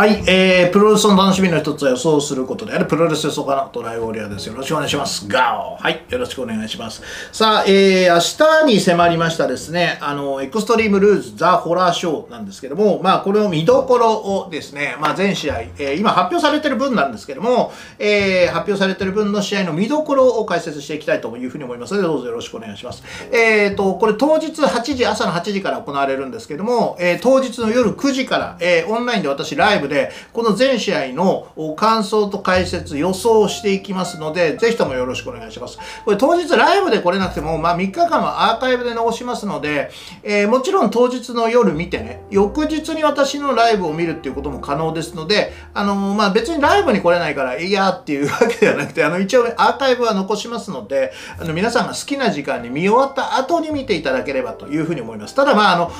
はい、えー、プロレスの楽しみの一つは予想することであるプロレス予想家のトライウォリアです。よろしくお願いします。ガオはい、よろしくお願いします。さあ、えー、明日に迫りましたですね、あの、エクストリームルーズザ・ホラーショーなんですけども、まあ、これを見どころをですね、まあ、全試合、えー、今発表されてる分なんですけども、えー、発表されてる分の試合の見どころを解説していきたいというふうに思いますので、どうぞよろしくお願いします。えっ、ー、と、これ当日8時、朝の8時から行われるんですけども、えー、当日の夜9時から、えー、オンラインで私ライブで、この全試合の感想と解説、予想をしていきますので、ぜひともよろしくお願いします。これ当日ライブで来れなくても、まあ3日間はアーカイブで残しますので、えー、もちろん当日の夜見てね、翌日に私のライブを見るっていうことも可能ですので、あのー、まあ別にライブに来れないから、いやーっていうわけではなくて、あの一応アーカイブは残しますので、あの皆さんが好きな時間に見終わった後に見ていただければというふうに思います。ただまああの、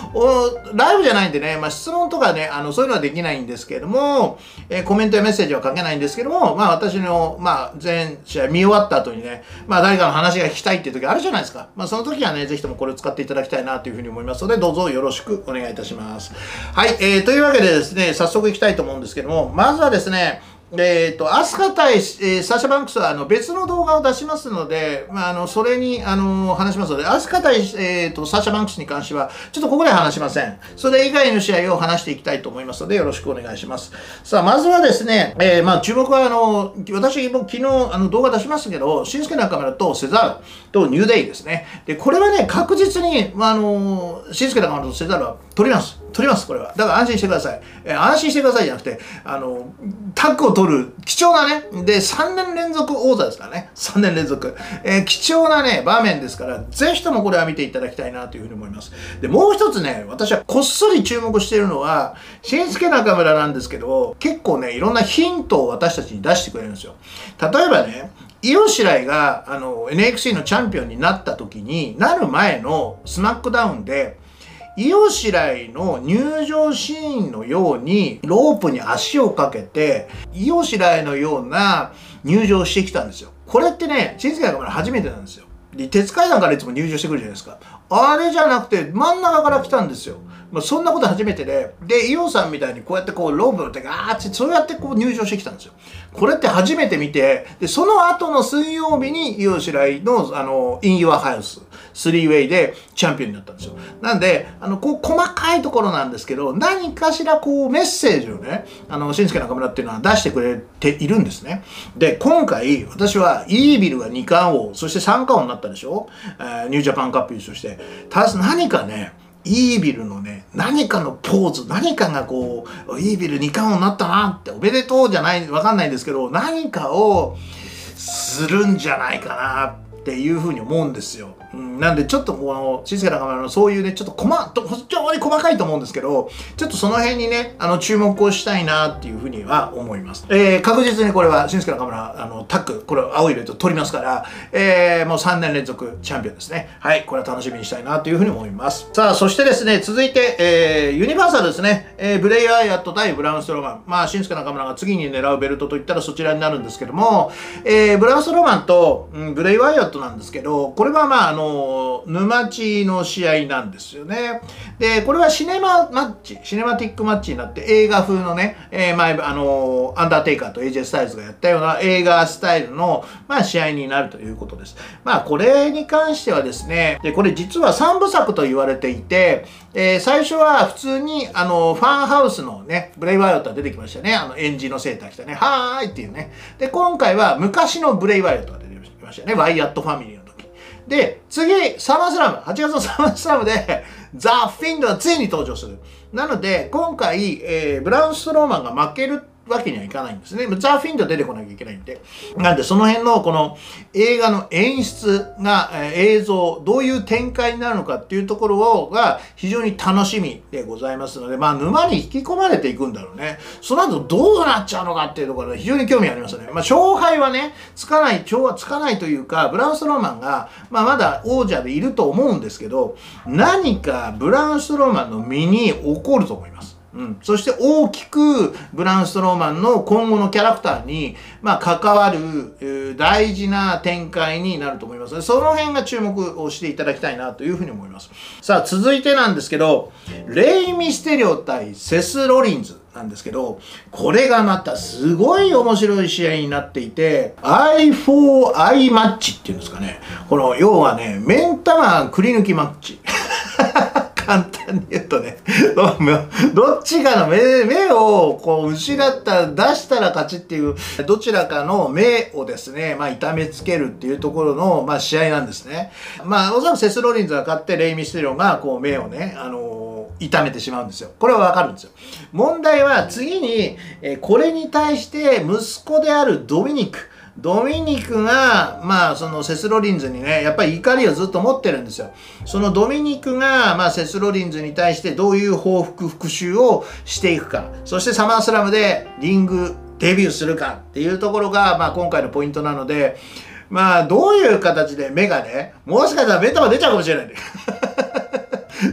ライブじゃないんでね、まあ質問とかね、あのそういうのはできないんですけけれども、えーコメントやメッセージは書けないんですけども、まあ私の、まあ全試合見終わった後にね、まあ誰かの話が聞きたいっていう時あるじゃないですか。まあその時はね、ぜひともこれを使っていただきたいなというふうに思いますので、どうぞよろしくお願いいたします。はい、えー、というわけでですね、早速いきたいと思うんですけども、まずはですね、えっ、ー、と、アスカ対、えー、サシャバンクスはあの別の動画を出しますので、まあ、あの、それに、あの、話しますので、アスカ対、えっ、ー、と、サシャバンクスに関しては、ちょっとここで話しません。それ以外の試合を話していきたいと思いますので、よろしくお願いします。さあ、まずはですね、えー、まあ、注目は、あの、私も昨日、あの、動画出しましたけど、新助中村とセザールとニューデイですね。で、これはね、確実に、まあ、あの、新助中村とセザールは取ります。取ります、これは。だから安心してください。えー、安心してくださいじゃなくて、あの、タッグを取る、貴重なね、で、3年連続王座ですからね。3年連続。えー、貴重なね、場面ですから、ぜひともこれは見ていただきたいなというふうに思います。で、もう一つね、私はこっそり注目しているのは、真輔中村なんですけど、結構ね、いろんなヒントを私たちに出してくれるんですよ。例えばね、イオシライがあの NXT のチャンピオンになった時になる前のスマックダウンでイオシライの入場シーンのようにロープに足をかけてイオシライのような入場してきたんですよ。これってね新世界が初めてなんですよ。で鉄階段からいつも入場してくるじゃないですかあれじゃなくて真ん中から来たんですよまあ、そんなこと初めてで、で、イオさんみたいにこうやってこう、ロープってガーって、そうやってこう入場してきたんですよ。これって初めて見て、で、その後の水曜日にイオシライの、あの、イン・ユア・ハウス、スリーウェイでチャンピオンになったんですよ。なんで、あの、こう、細かいところなんですけど、何かしらこう、メッセージをね、あの、しんすけ中村っていうのは出してくれているんですね。で、今回、私は、イービルが2冠王、そして3冠王になったたでしょ、えー、ニュージャパンカップ優勝して。ただ、何かね、イービルのね、何かのポーズ、何かがこう、イービル2冠王になったなって、おめでとうじゃない、わかんないんですけど、何かをするんじゃないかなっていうふうに思うんですよ。うん、なんでちょっとこの静かなカメラのそういうねちょっと細非常に細かいと思うんですけどちょっとその辺にねあの注目をしたいなっていうふうには思います、えー、確実にこれは静かなカメラあのタックこれ青いベルト取りますから、えー、もう3年連続チャンピオンですね。はいこれは楽しみにしたいなというふうに思います。さあそしてですね続いて、えー、ユニバーサルですね、えー、ブレイアイアット対ブラウンストローマン。まあ静かなカメラが次に狙うベルトといったらそちらになるんですけども、えー、ブラウンストローマンと、うん、ブレイワイアットなんですけどこれはまああのの沼地の試合なんですよね。で、これはシネママッチ、シネマティックマッチになって映画風のね、えー、前、あのアンダーテイカーと AJ スタイルズがやったような映画スタイルの、まあ、試合になるということです。まあ、これに関してはですね、で、これ実は3部作と言われていて、えー、最初は普通に、あの、ファンハウスのね、ブレイワイオットが出てきましたね。あの、エンジのセーター着たね、はーいっていうね。で、今回は昔のブレイワイオットが出てきましたね。ワイヤットファミリーで、次、サマースラム、8月のサマースラムで、ザ・フィンドがついに登場する。なので、今回、えー、ブラウン・ストローマンが負けるわけにはいかないんですね。ザ・フィンド出てこなきゃいけないんで。なんで、その辺のこの映画の演出が、え、映像、どういう展開になるのかっていうところをが非常に楽しみでございますので、まあ、沼に引き込まれていくんだろうね。その後どうなっちゃうのかっていうところで非常に興味ありますね。まあ、勝敗はね、つかない、調はつかないというか、ブラウン・スローマンが、まあ、まだ王者でいると思うんですけど、何かブラウン・スローマンの身に起こると思います。うん、そして大きくブランストローマンの今後のキャラクターに、まあ、関わる大事な展開になると思います、その辺が注目をしていただきたいなというふうに思います。さあ、続いてなんですけど、レイ・ミステリオ対セス・ロリンズ。なんですけど、これがまたすごい面白い試合になっていて、I4I マッチっていうんですかね。この、要はね、目ん玉くり抜きマッチ。簡単に言うとね、どっちかの目目をこう失った出したら勝ちっていう、どちらかの目をですね、まあ痛めつけるっていうところの、まあ試合なんですね。まあおそらくセスロリンズが勝ってレイ・ミステリオがこう目をね、あの痛めてしまうんですよ。これはわかるんですよ。問題は次に、えこれに対して息子であるドミニク、ドミニクが、まあ、そのセスロリンズにね、やっぱり怒りをずっと持ってるんですよ。そのドミニクが、まあ、セスロリンズに対してどういう報復復讐をしていくか。そしてサマースラムでリングデビューするかっていうところが、まあ、今回のポイントなので、まあ、どういう形で目がね、もしかしたら目玉出ちゃうかもしれないね。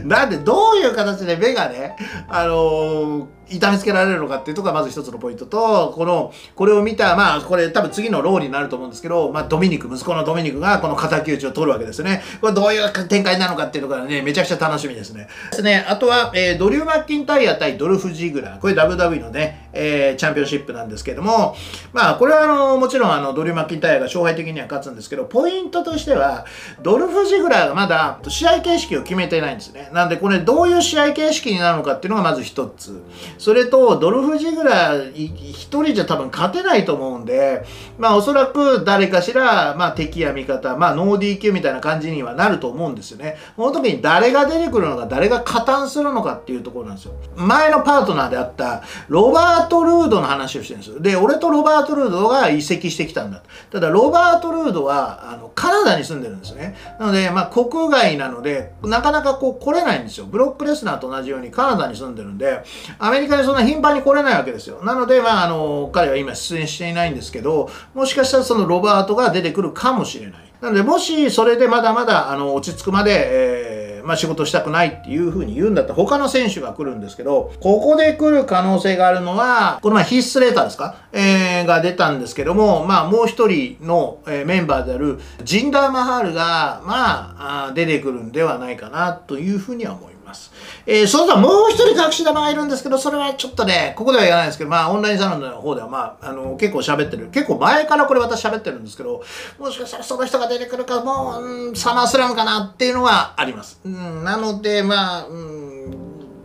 なんで、どういう形で目がね、あのー痛めつけられるのかっていうところがまず一つのポイントと、この、これを見た、まあ、これ多分次のローになると思うんですけど、まあ、ドミニク、息子のドミニクがこの敵討ちを取るわけですね。これどういう展開なのかっていうのがね、めちゃくちゃ楽しみですね。ですね。あとは、えー、ドリュー・マッキンタイヤ対ドルフ・ジグラー。これ WW のね、えー、チャンピオンシップなんですけども、まあ、これはあの、もちろんあの、ドリュー・マッキンタイヤが勝敗的には勝つんですけど、ポイントとしては、ドルフ・ジグラーがまだ試合形式を決めてないんですね。なんで、これどういう試合形式になるのかっていうのがまず一つ。それと、ドルフジグラ一人じゃ多分勝てないと思うんで、まあおそらく誰かしら、まあ敵や味方、まあノー DQ みたいな感じにはなると思うんですよね。この時に誰が出てくるのか、誰が加担するのかっていうところなんですよ。前のパートナーであったロバート・ルードの話をしてるんですよ。で、俺とロバート・ルードが移籍してきたんだ。ただ、ロバート・ルードは、あの、カナダに住んでるんですね。なので、まあ国外なので、なかなかこう来れないんですよ。ブロックレスナーと同じようにカナダに住んでるんで、アメリカにそんな頻繁に来れないわけですよ。なので、まあ、あの、彼は今出演していないんですけど、もしかしたらそのロバートが出てくるかもしれない。なので、もしそれでまだまだ、あの、落ち着くまで、えー、まあ、仕事したくないっていうふうに言うんだったら、他の選手が来るんですけど、ここで来る可能性があるのは、この前ヒース・レーターですか？えー、が出たんですけども、まあ、もう一人の、えー、メンバーであるジンダー・マハールが、まあ、出てくるんではないかなというふうには思います。ます。えー、それとはもう一人隠し玉がいるんですけど、それはちょっとね、ここでは言わないですけど、まあ、オンラインサロンの方では、まあ、あの、結構喋ってる。結構前からこれ私喋ってるんですけど、もしかしたらその人が出てくるか、もう、うん、サマースラムかなっていうのはあります。うん、なので、まあ、うん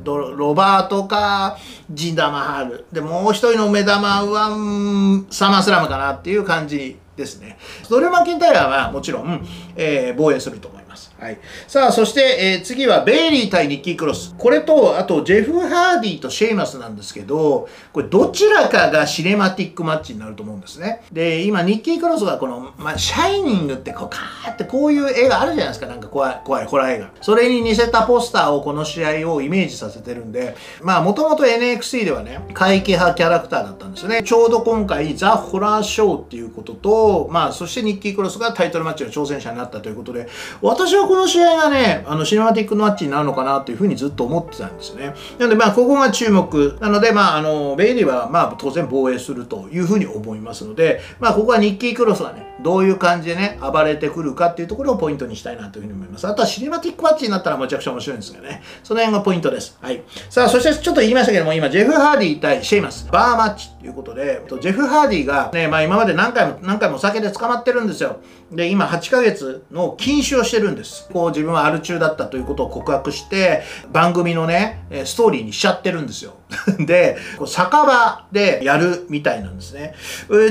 ロバートかジンダマハールでもう一人の目玉は、うん、サマースラムかなっていう感じですね。ドリュー・マッキンタイアはもちろん、えー、防衛すると思います。はい。さあ、そして、えー、次はベイリー対ニッキー・クロス。これと、あと、ジェフ・ハーディとシェイマスなんですけど、これどちらかがシネマティックマッチになると思うんですね。で、今、ニッキー・クロスがこの、まあ、シャイニングってこう、カーってこういう絵があるじゃないですか。なんか怖い、怖いホラー映画。それに似せたポスターをこの試合をイメージさせてるんで、まあ、もともと NXT ではね、怪奇派キャラクターだったんですよね。ちょうど今回、ザ・ホラーショーっていうことと、まあ、そしてニッキー・クロスがタイトルマッチの挑戦者になったということで、私はこの試合がね、あの、シネマティックマッチになるのかなというふうにずっと思ってたんですね。なので、まあ、ここが注目。なので、まあ、あの、ベイリーは、まあ、当然防衛するというふうに思いますので、まあ、ここはニッキークロスがね、どういう感じでね、暴れてくるかっていうところをポイントにしたいなというふうに思います。あとはシネマティックマッチになったらめちゃくちゃ面白いんですよね。その辺がポイントです。はい。さあ、そしてちょっと言いましたけども、今、ジェフ・ハーディ対シェイマス、バーマッチいうことで、ジェフ・ハーディがね、まあ今まで何回も何回もお酒で捕まってるんですよ。で、今8ヶ月の禁酒をしてるんです。こう自分はアル中だったということを告白して、番組のね、ストーリーにしちゃってるんですよ。で、酒場でやるみたいなんですね。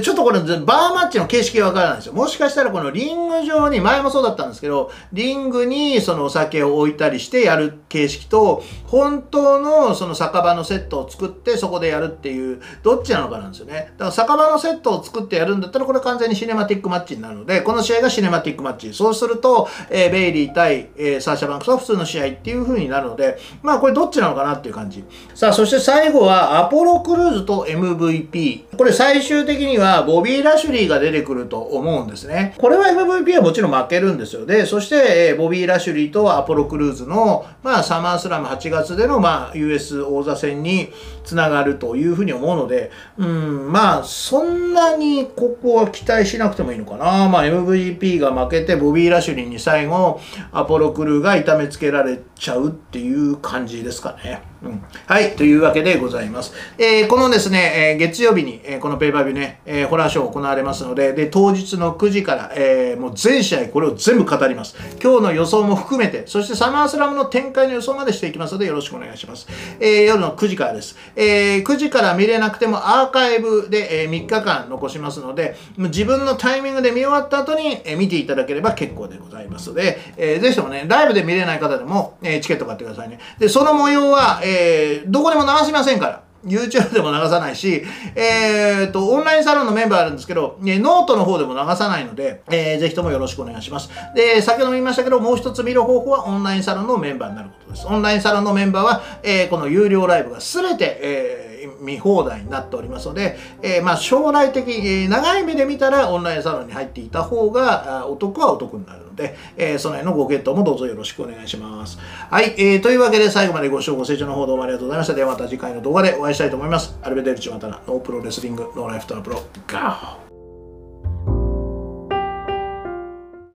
ちょっとこれ、バーマッチの形式がわからないんですよ。もしかしたらこのリング上に、前もそうだったんですけど、リングにそのお酒を置いたりしてやる形式と、本当のその酒場のセットを作ってそこでやるっていう、どっちなのかなんですよね。だから酒場のセットを作ってやるんだったら、これ完全にシネマティックマッチになるので、この試合がシネマティックマッチ。そうすると、えー、ベイリー対、えー、サーシャバンクスは普通の試合っていう風になるので、まあこれどっちなのかなっていう感じ。さあ、そして最後はアポロクルーズと MVP。これ最終的にはボビー・ラシュリーが出てくると思うんですね。これは MVP はもちろん負けるんですよ。で、そして、えボビー・ラシュリーとアポロクルーズの、まあサマースラム8月での、まあ US 王座戦につながるというふうに思うので、うん、まあそんなにここは期待しなくてもいいのかな。まあ MVP が負けてボビー・ラシュリーに最後アポロクルーが痛めつけられちゃうっていう感じですかね。うん、はい。というわけででございます。えー、このですね、え、月曜日に、え、このペーパービューね、え、ホラーショー行われますので、で、当日の9時から、え、もう全試合これを全部語ります。今日の予想も含めて、そしてサマースラムの展開の予想までしていきますので、よろしくお願いします。え、夜の9時からです。え、9時から見れなくてもアーカイブで、え、3日間残しますので、自分のタイミングで見終わった後に、え、見ていただければ結構でございますので、えー、ぜひともね、ライブで見れない方でも、え、チケット買ってくださいね。で、その模様は、えー、どこでも流しませんから。YouTube でも流さないし、えっ、ー、と、オンラインサロンのメンバーあるんですけど、ね、ノートの方でも流さないので、えー、ぜひともよろしくお願いします。で、先ほども言いましたけど、もう一つ見る方法はオンラインサロンのメンバーになることです。オンラインサロンのメンバーは、えー、この有料ライブがすべて、えー見放題になっておりますので、えー、まあ将来的、えー、長い目で見たらオンラインサロンに入っていた方がお得はお得になるので、えー、その辺のご検討もどうぞよろしくお願いします。はい、えー、というわけで最後までご視聴ご清聴の方どうもありがとうございました。ではまた次回の動画でお会いしたいと思います。 Arrivederci またな No Pro Wrestling No Life トラプロガー